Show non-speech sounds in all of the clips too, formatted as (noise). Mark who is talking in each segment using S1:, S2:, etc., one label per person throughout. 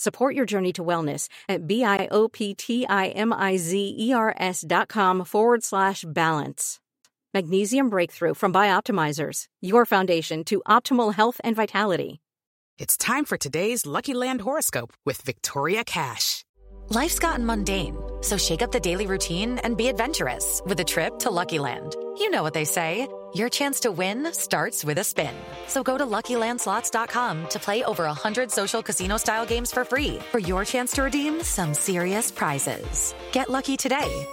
S1: Support your journey to wellness at B-I-O-P-T-I-M-I-Z-E-R-S dot com forward slash balance. Magnesium Breakthrough from Bioptimizers, your foundation to optimal health and vitality.
S2: It's time for today's Lucky Land horoscope with Victoria Cash.
S3: Life's gotten mundane, so shake up the daily routine and be adventurous with a trip to Lucky Land. You know what they say. Your chance to win starts with a spin. So go to LuckyLandSlots.com to play over 100 social casino-style games for free for your chance to redeem some serious prizes. Get lucky today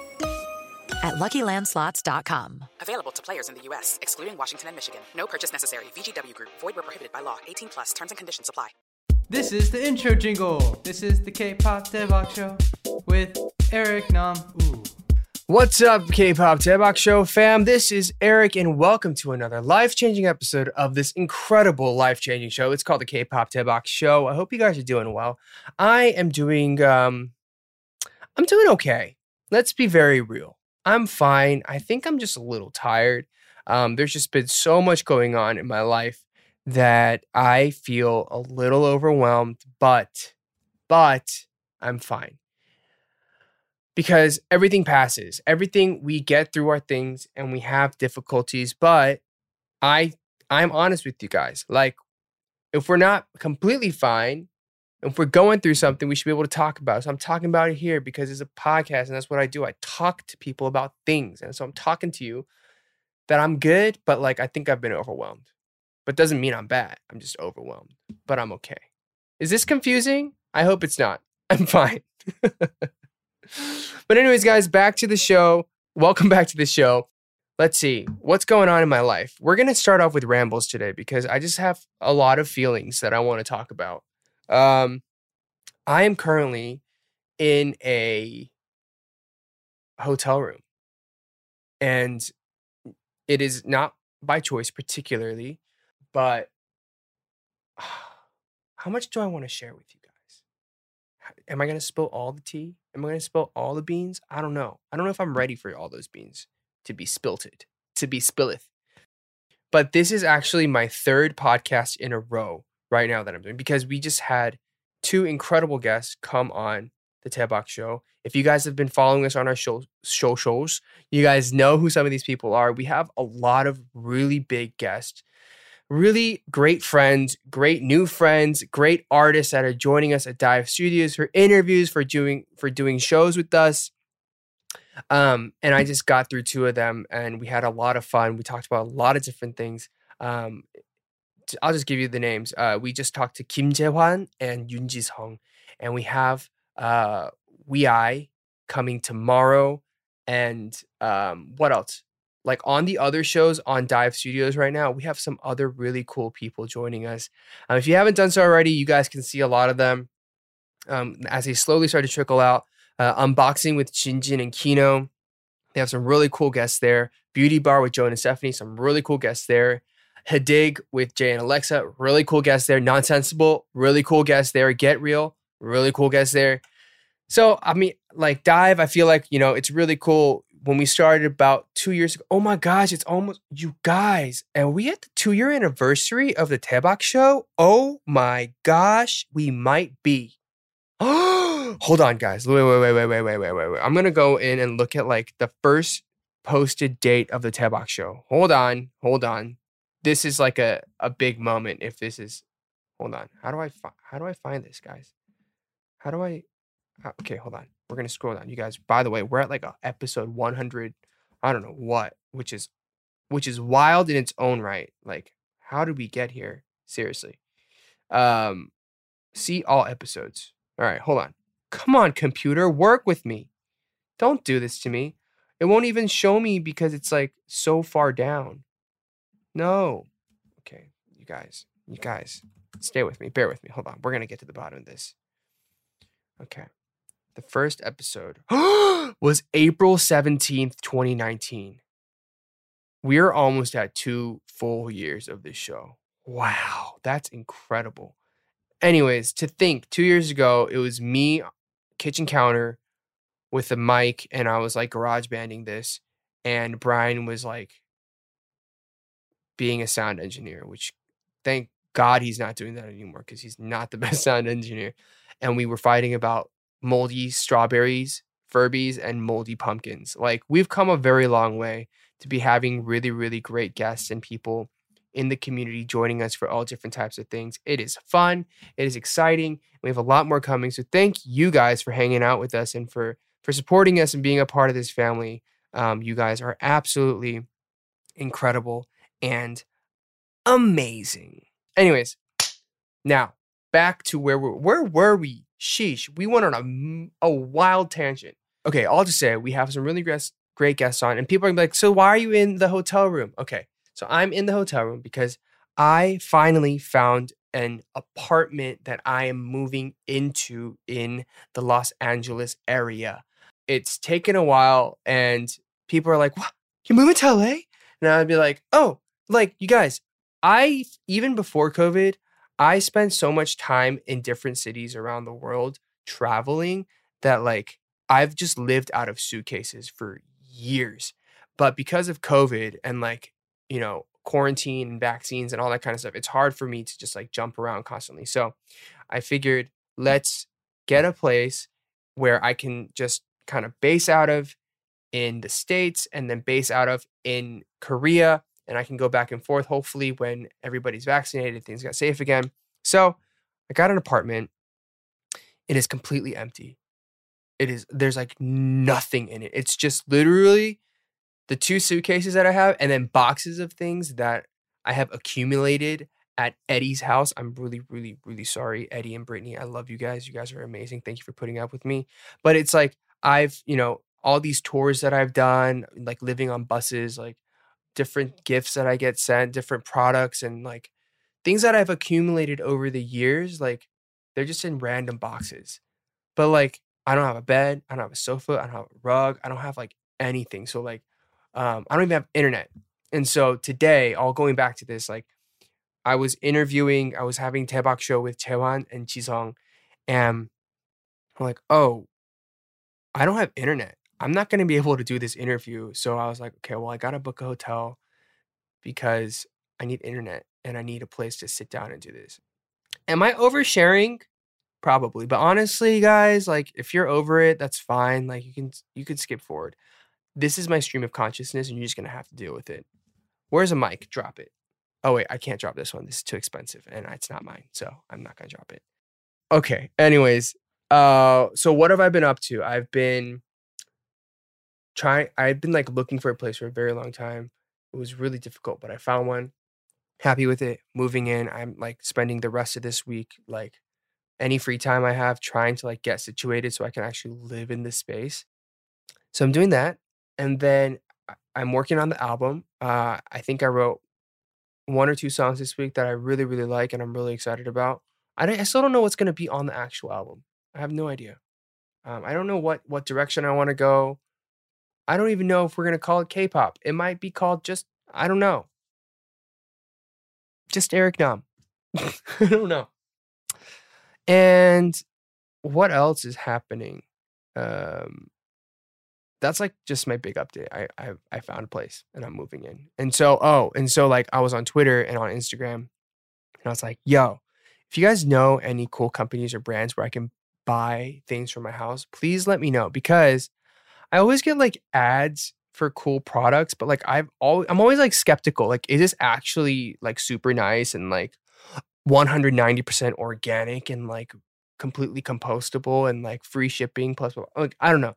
S3: at LuckyLandSlots.com.
S2: Available to players in the U.S., excluding Washington and Michigan. No purchase necessary. VGW Group. Void where prohibited by law. 18 plus. Terms and conditions apply.
S4: This is the intro jingle. This is the K-pop Daebak show with Eric Nam. Ooh.
S5: What's up, K-pop Daebak show fam? This is Eric, and welcome to another life-changing episode of this incredible life-changing show. It's called the K-pop Daebak show. I hope you guys are doing well. I am doing, um, I'm doing okay. Let's be very real. I'm fine. I think I'm just a little tired. Um, there's just been so much going on in my life that I feel a little overwhelmed, but, but I'm fine. Because everything passes. Everything we get through our things and we have difficulties, but I I'm honest with you guys. Like if we're not completely fine, if we're going through something, we should be able to talk about it. So I'm talking about it here because it's a podcast and that's what I do. I talk to people about things. And so I'm talking to you that I'm good, but like I think I've been overwhelmed. But doesn't mean I'm bad. I'm just overwhelmed. But I'm okay. Is this confusing? I hope it's not. (laughs) I'm fine. (laughs) but anyways, guys, back to the show. Welcome back to the show. Let's see what's going on in my life. We're going to start off with rambles today because I just have a lot of feelings that I want to talk about. Um, I am currently in a hotel room, and it is not by choice, particularly, but (sighs) how much do I want to share with you guys? Am I going to spill all the tea? Am I going to spill all the beans? I don't know. I don't know if I'm ready for all those beans to be spilted, to be spilleth. But this is actually my third podcast in a row right now that I'm doing because we just had two incredible guests come on the Daebak show. If you guys have been following us on our show, show shows, you guys know who some of these people are. We have a lot of really big guests, really great friends, great new friends, great artists that are joining us at Dive Studios for interviews, for doing for doing shows with us. Um, and I just got through two of them, and we had a lot of fun. We talked about a lot of different things. Um, I'll just give you the names. Uh, we just talked to Kim Jae-hwan and Yoon Ji-sung, and we have uh, coming tomorrow. And um, what else? Like on the other shows on Dive Studios right now, we have some other really cool people joining us. Um, if you haven't done so already, you guys can see a lot of them um, as they slowly start to trickle out. Uh, unboxing with Jinjin and Kino. They have some really cool guests there. Beauty Bar with Joe and Stephanie, some really cool guests there. Hadig with Jay and Alexa, really cool guests there. Nonsensible, really cool guests there. Get Real, really cool guest there. So, I mean, like Dive, I feel like, you know, it's really cool. When we started about two years ago, oh my gosh, it's almost, you guys, and we at the two year anniversary of the Daebak show. Oh my gosh, we might be. (gasps) Hold on, guys. Wait, wait, wait, wait, wait, wait, wait, wait, wait. I'm to go in and look at like the first posted date of the Daebak show. Hold on, hold on this is like a, a big moment if this is hold on how do i fi- how do i find this guys how do i okay hold on we're gonna scroll down you guys by the way we're at like a episode 100 i don't know what which is which is wild in its own right like How did we get here? Seriously. Um, see all episodes. All right, hold on. Come on, computer, work with me. Don't do this to me. It won't even show me because it's like so far down. No. Okay, you guys, you guys, stay with me. Bear with me. Hold on. We're going to get to the bottom of this. Okay. The first episode (gasps) was April 17th, 2019. We're almost at two full years of this show. Wow, that's incredible. Anyways, to think two years ago, it was me, kitchen counter, with a mic, and I was like garage banding this, and Brian was like being a sound engineer, which thank God he's not doing that anymore because he's not the (laughs) best sound engineer. And we were fighting about moldy strawberries, Furbies, and moldy pumpkins. Like we've come a very long way to be having really, really great guests and people in the community joining us for all different types of things. It is fun. It is exciting. We have a lot more coming. So thank you guys for hanging out with us and for for supporting us and being a part of this family. Um, you guys are absolutely incredible and amazing. Anyways, now back to where we where were we? Sheesh, we went on a, a wild tangent. Okay, I'll just say we have some really great great guests on, and people are like, "So why are you in the hotel room?" Okay, so I'm in the hotel room because I finally found an apartment that I am moving into in the Los Angeles area. It's taken a while, and people are like, "What? You're moving to LA?" And I'd be like, "Oh, like you guys, I even before COVID, I spend so much time in different cities around the world traveling that like I've just lived out of suitcases for years. But because of COVID and like, you know, quarantine and vaccines and all that kind of stuff, it's hard for me to just like jump around constantly. So I figured let's get a place where I can just kind of base out of in the States and then base out of in Korea and I can go back and forth. Hopefully, when everybody's vaccinated, things got safe again. So I got an apartment. It is completely empty. It is there's like nothing in it. It's just literally the two suitcases that I have and then boxes of things that I have accumulated at Eddie's house. I'm really, really, really sorry, Eddie and Brittany. I love you guys. You guys are amazing. Thank you for putting up with me. But it's like I've, you know, all these tours that I've done, like living on buses, like different gifts that I get sent, different products, and like things that I've accumulated over the years. Like they're just in random boxes. But like I don't have a bed, I don't have a sofa, I don't have a rug, I don't have like anything. So like um, I don't even have internet. And so today, all going back to this, like I was interviewing, I was having Daebak show with Jae-hwan and Ji-sung, and I'm like, oh, I don't have internet. I'm not going to be able to do this interview. So I was like, okay, well, I got to book a hotel because I need internet and I need a place to sit down and do this. Am I oversharing? Probably. But honestly, guys, like if you're over it, that's fine. Like you can you can skip forward. This is my stream of consciousness and you're just going to have to deal with it. Where's a mic? Drop it. Oh wait, I can't drop this one. This is too expensive and it's not mine. So I'm not going to drop it. Okay. Anyways, uh so what have I been up to? I've been trying I've been like looking for a place for a very long time. It was really difficult, but I found one. Happy with it. Moving in. I'm like spending the rest of this week like any free time I have trying to like get situated so I can actually live in this space. So I'm doing that. And then I'm working on the album. Uh I think I wrote one or two songs this week that I really, really like and I'm really excited about. I, I still don't know what's going to be on the actual album. I have no idea. Um, I don't know what what direction I want to go. I don't even know if we're gonna call it K-pop. It might be called just I don't know. Just Eric Nam. (laughs) I don't know. And what else is happening? Um, that's like just my big update. I, I I found a place and I'm moving in. And so oh, and so like I was on Twitter and on Instagram, and I was like, yo, if you guys know any cool companies or brands where I can buy things for my house, please let me know because I always get like ads for cool products, but like I've always I'm always like skeptical. Like, is this actually like super nice and like 190% organic and like completely compostable and like free shipping plus like I don't know.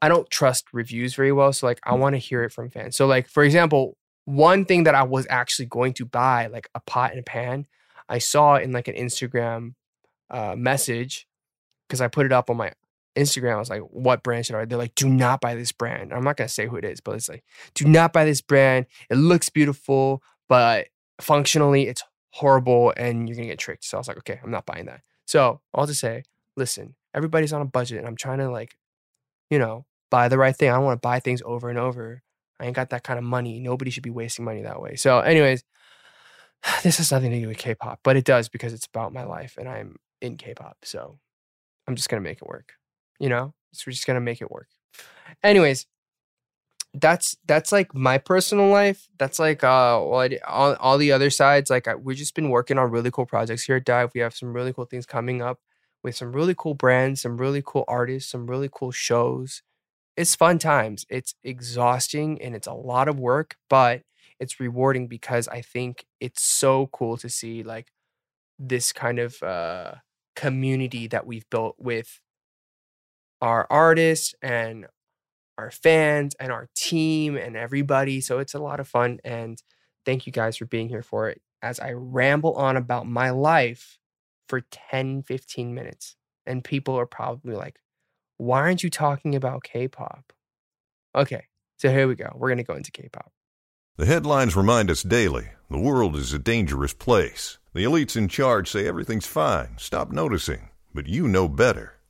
S5: I don't trust reviews very well. So like I want to hear it from fans. So like for example, one thing that I was actually going to buy, like a pot and a pan, I saw in like an Instagram uh, message because I put it up on my Instagram. I was like, what brand should I? They're like, do not buy this brand. I'm not gonna say who it is, but it's like, do not buy this brand. It looks beautiful, but functionally it's horrible and you're gonna get tricked. So I was like, okay, I'm not buying that. So all to say, listen, everybody's on a budget and I'm trying to like, you know, buy the right thing. I don't want to buy things over and over. I ain't got that kind of money. Nobody should be wasting money that way. So, anyways, (sighs) this has nothing to do with K-pop, but it does because it's about my life and I'm in K-pop. So I'm just gonna make it work. You know, so we're just gonna make it work. Anyways, that's that's like my personal life. That's like uh what all, all the other sides. Like I, we've just been working on really cool projects here at Dive. We have some really cool things coming up with some really cool brands, some really cool artists, some really cool shows. It's fun times. It's exhausting and it's a lot of work, but it's rewarding because I think it's so cool to see like this kind of uh community that we've built with our artists and our fans and our team and everybody. So it's a lot of fun. And thank you guys for being here for it as I ramble on about my life for 10, 15 minutes. And people are probably like, why aren't you talking about K pop? Okay, so here we go. We're going to go into K pop.
S6: The headlines remind us daily the world is a dangerous place. The elites in charge say everything's fine, stop noticing. But you know better.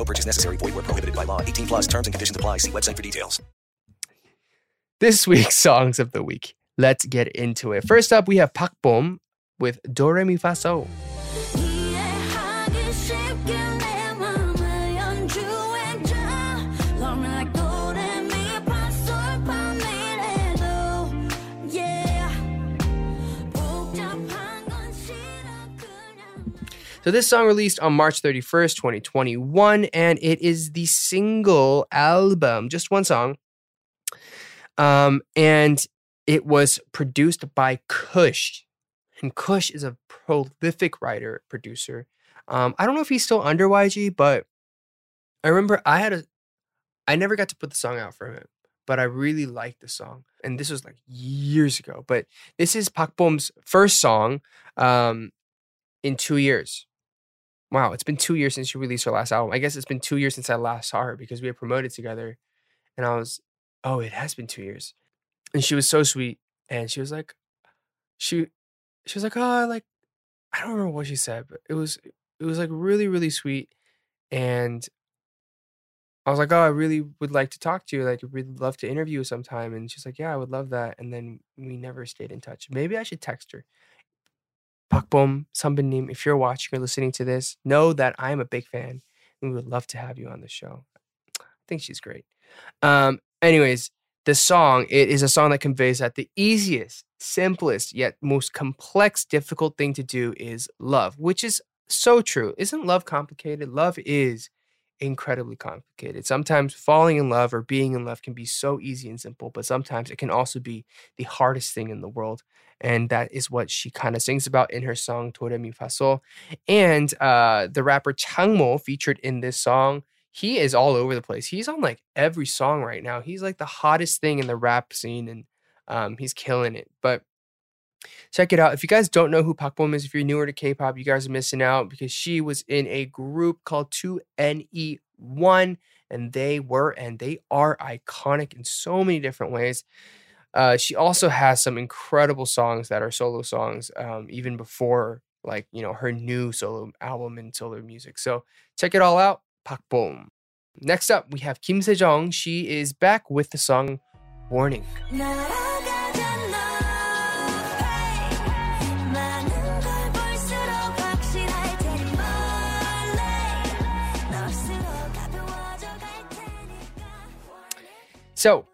S7: No purchase necessary. Void where prohibited by law. 18 plus terms and conditions apply. See website for details.
S5: This (laughs) week's songs of the week. Let's get into it. First up, we have Pak Bom with Do Re Mi Fa So. So this song released on March 31st, 2021, and it is the single album, just one song. Um, and it was produced by Kush. And Kush is a prolific writer, producer. Um, I don't know if he's still under YG, but I remember I had a I never got to put the song out for him, but I really liked the song. And this was like years ago. But this is Pak Bom's first song um, in two years. Wow, it's been two years since she released her last album. I guess it's been two years since I last saw her because we had promoted together. And I was, oh, it has been two years. And she was so sweet. And she was like, she she was like, oh, like, I don't remember what she said, but it was it was like really, really sweet. And I was like, oh, I really would like to talk to you. Like, really love to interview you sometime. And she's like, yeah, I would love that. And then we never stayed in touch. Maybe I should text her. Pakbom, Sunbaenim, if you're watching or listening to this, know that I'm a big fan and we would love to have you on the show. I think she's great. Um, anyways, the song it is a song that conveys that the easiest, simplest yet most complex, difficult thing to do is love, which is so true. Isn't love complicated? Love is incredibly complicated. Sometimes falling in love or being in love can be so easy and simple, but sometimes it can also be the hardest thing in the world. And that is what she kind of sings about in her song Do Re Mi Fa Sol. And uh, the rapper Changmo featured in this song, he is all over the place. He's on like every song right now. He's like the hottest thing in the rap scene and um, he's killing it. But check it out. If you guys don't know who Park Bom is, if you're newer to K-pop, you guys are missing out because she was in a group called 2NE1 and they were and they are iconic in so many different ways. Uh, she also has some incredible songs that are solo songs, um, even before like you know her new solo album and solo music. So check it all out, Park Bom. Next up, we have Kim Sejong. She is back with the song "Warning." So,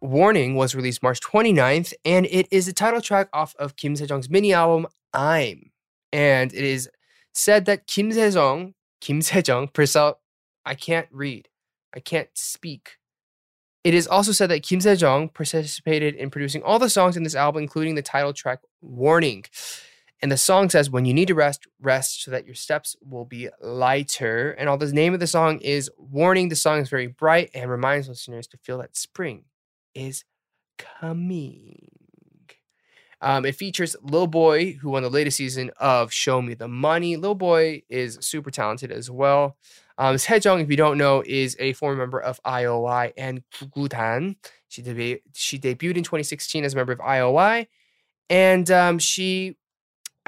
S5: Warning was released March 29th, and it is the title track off of Kim Sejong's mini album I'm. And it is said that Kim Sejong, Kim Sejong, Priscilla, I can't read, I can't speak. It is also said that Kim Sejong participated in producing all the songs in this album, including the title track Warning. And the song says, When you need to rest, rest so that your steps will be lighter. And all the name of the song is Warning. The song is very bright and reminds listeners to feel that spring is coming. Um, it features Lil Boi, who won the latest season of Show Me the Money. Lil Boi is super talented as well. Um, Sejong, if you don't know, is a former member of IOI and Gugudan. She, debu- she debuted in 2016 as a member of IOI, and um, she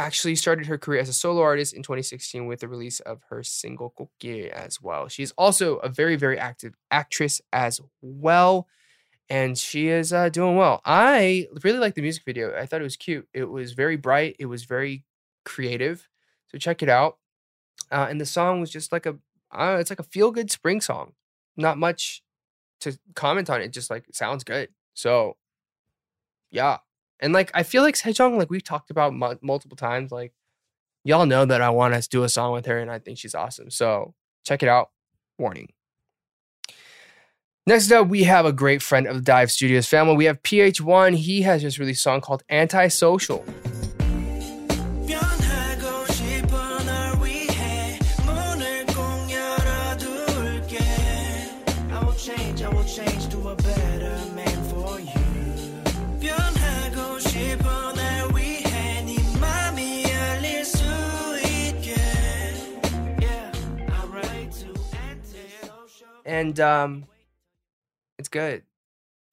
S5: actually started her career as a solo artist in 2016 with the release of her single Kokye as well. She's also a very, very active actress as well and she is uh, doing well. I really like the music video. I thought it was cute. It was very bright. It was very creative. So check it out. Uh, and the song was just like a, uh, it's like a feel good spring song. Not much to comment on. It just like sounds good. So yeah, and like I feel like Sejong, like we've talked about mu- multiple times. Like y'all know that I want to do a song with her, and I think she's awesome. So check it out. Warning. Next up, we have a great friend of the Dive Studios family. We have PH1. He has just released a song called Antisocial. And um it's good.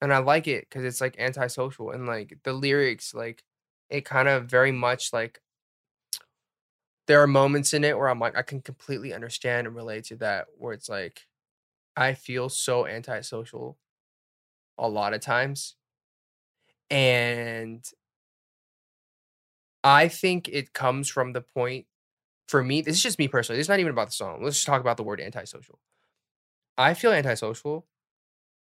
S5: And i like it because it's like antisocial and like the lyrics like it kind of very much like there are moments in it where i'm like i can completely understand and relate to that where it's like i feel so antisocial a lot of times. And i think it comes from the point for me this is just me personally this is not even about the song let's just talk about the word antisocial i feel antisocial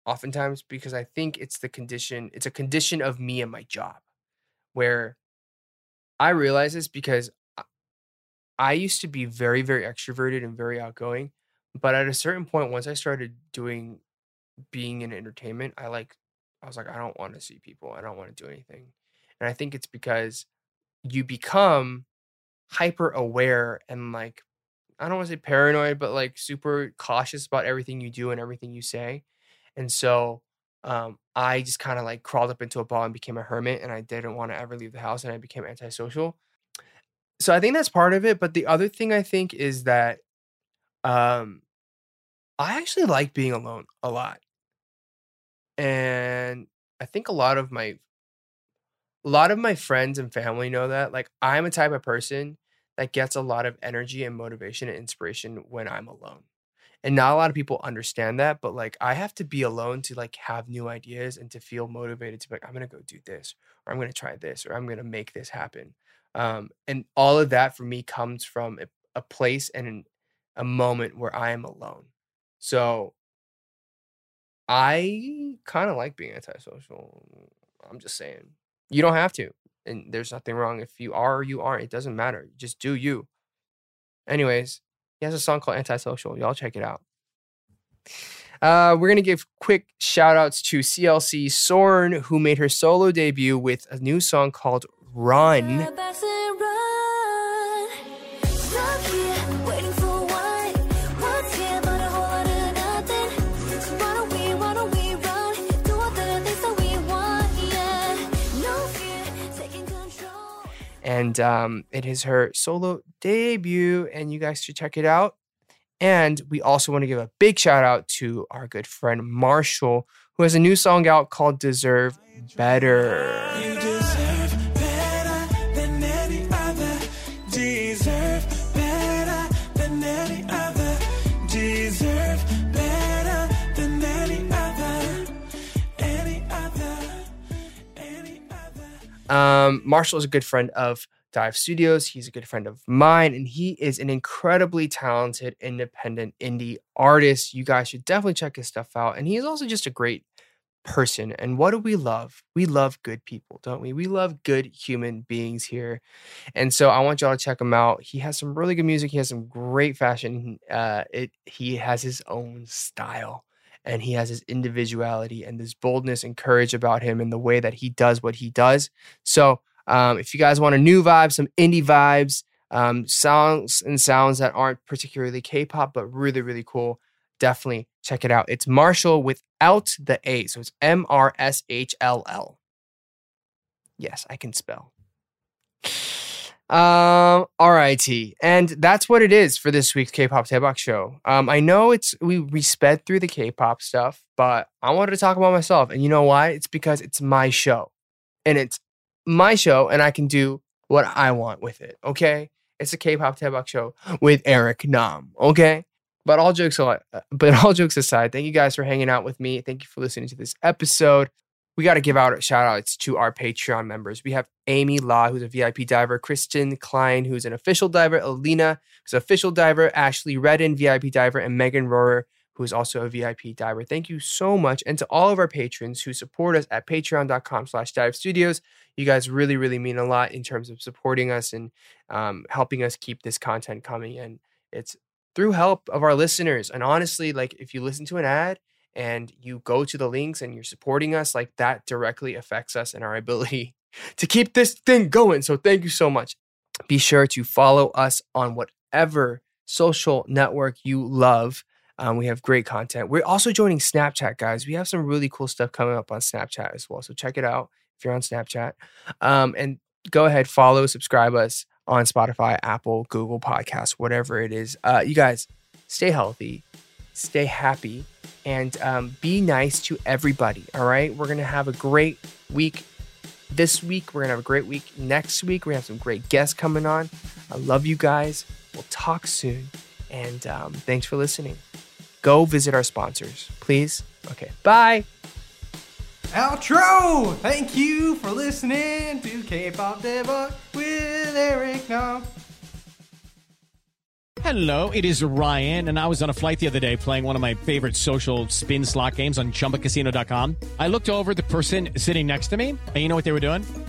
S5: oftentimes because I think it's the condition, it's a condition of me and my job where I realize this because I- used to be very, very extroverted and very outgoing. But at a certain point, once I started doing being in entertainment, I like, I was like, I don't want to see people. I don't want to do anything. And I think it's because you become hyper aware and like, I don't want to say paranoid, but like super cautious about everything you do and everything you say. And so um, I just kind of like crawled up into a ball and became a hermit, and I didn't want to ever leave the house, and I became antisocial. So I think that's part of it. But the other thing I think is that um, I actually like being alone a lot, and I think a lot of my a lot of my friends and family know that. Like I'm a type of person that gets a lot of energy and motivation and inspiration when I'm alone and not a lot of people understand that but like i have to be alone to like have new ideas and to feel motivated to be like i'm gonna go do this or i'm gonna try this or i'm gonna make this happen um, and all of that for me comes from a, a place and an, a moment where i am alone so I kind of like being antisocial. I'm just saying. You don't have to. And there's nothing wrong if you are or you aren't. It doesn't matter. Just do you. Anyways, he has a song called Antisocial. Y'all check it out. Uh, we're going to give quick shout outs to CLC Sorn, who made her solo debut with a new song called run. And um, it is her solo debut, and you guys should check it out. And we also want to give a big shout out to our good friend Marshall, who has a new song out called Deserve Better. Um, Marshall is a good friend of Dive Studios. He's a good friend of mine, and he is an incredibly talented independent indie artist. You guys should definitely check his stuff out. And he is also just a great person. And what do we love? We love good people, don't we? We love good human beings here. And so I want y'all to check him out. He has some really good music. He has some great fashion. Uh, it he has his own style and he has his individuality and this boldness and courage about him in the way that he does what he does. So um, if you guys want a new vibe, some indie vibes, um, songs and sounds that aren't particularly K-pop but really really cool, definitely check it out. It's Marshall without the A, so it's M R S H L L. Yes, I can spell. (sighs) Um, alrighty. And that's what it is for this week's K-pop Daebak show. Um, I know it's we we sped through the K-pop stuff, but I wanted to talk about myself. And you know why? It's because it's my show. And it's my show, and I can do what I want with it. Okay? It's a K-pop Daebak show with Eric Nam. Okay? But all jokes aside, uh, but all jokes aside, thank you guys for hanging out with me. Thank you for listening to this episode we got to give out shout outs to our Patreon members. We have Amy Law, who's a VIP diver, Kristen Klein, who's an official diver, Alina, who's an official diver, Ashley Redden, VIP diver, and Megan Rohrer, who is also a VIP diver. Thank you so much. And to all of our patrons who support us at patreon.com slash dive studios, you guys really, really mean a lot in terms of supporting us and um, helping us keep this content coming. And it's through help of our listeners. And honestly, like if you listen to an ad, and you go to the links and you're supporting us, like that directly affects us and our (laughs) ability to keep this thing going. So thank you so much. Be sure to follow us on whatever social network you love. Um, we have great content. We're also joining Snapchat, guys. We have some really cool stuff coming up on Snapchat as well. So check it out if you're on Snapchat. Um, and go ahead, follow, subscribe us on Spotify, Apple, Google Podcasts, whatever it is. Uh, you guys, stay healthy, stay happy, and um, be nice to everybody. All right. We're going to have a great week this week. We're going to have a great week next week. We have some great guests coming on. I love you guys. We'll talk soon. And um, thanks for listening. Go visit our sponsors, please. Okay. Bye.
S4: Outro! Thank you for listening to K-pop Daebak with Eric Nam.
S8: Hello, it is Ryan, and I was on a flight the other day playing one of my favorite social spin slot games on chumbacasino.com. I looked over at the person sitting next to me, and you know what they were doing?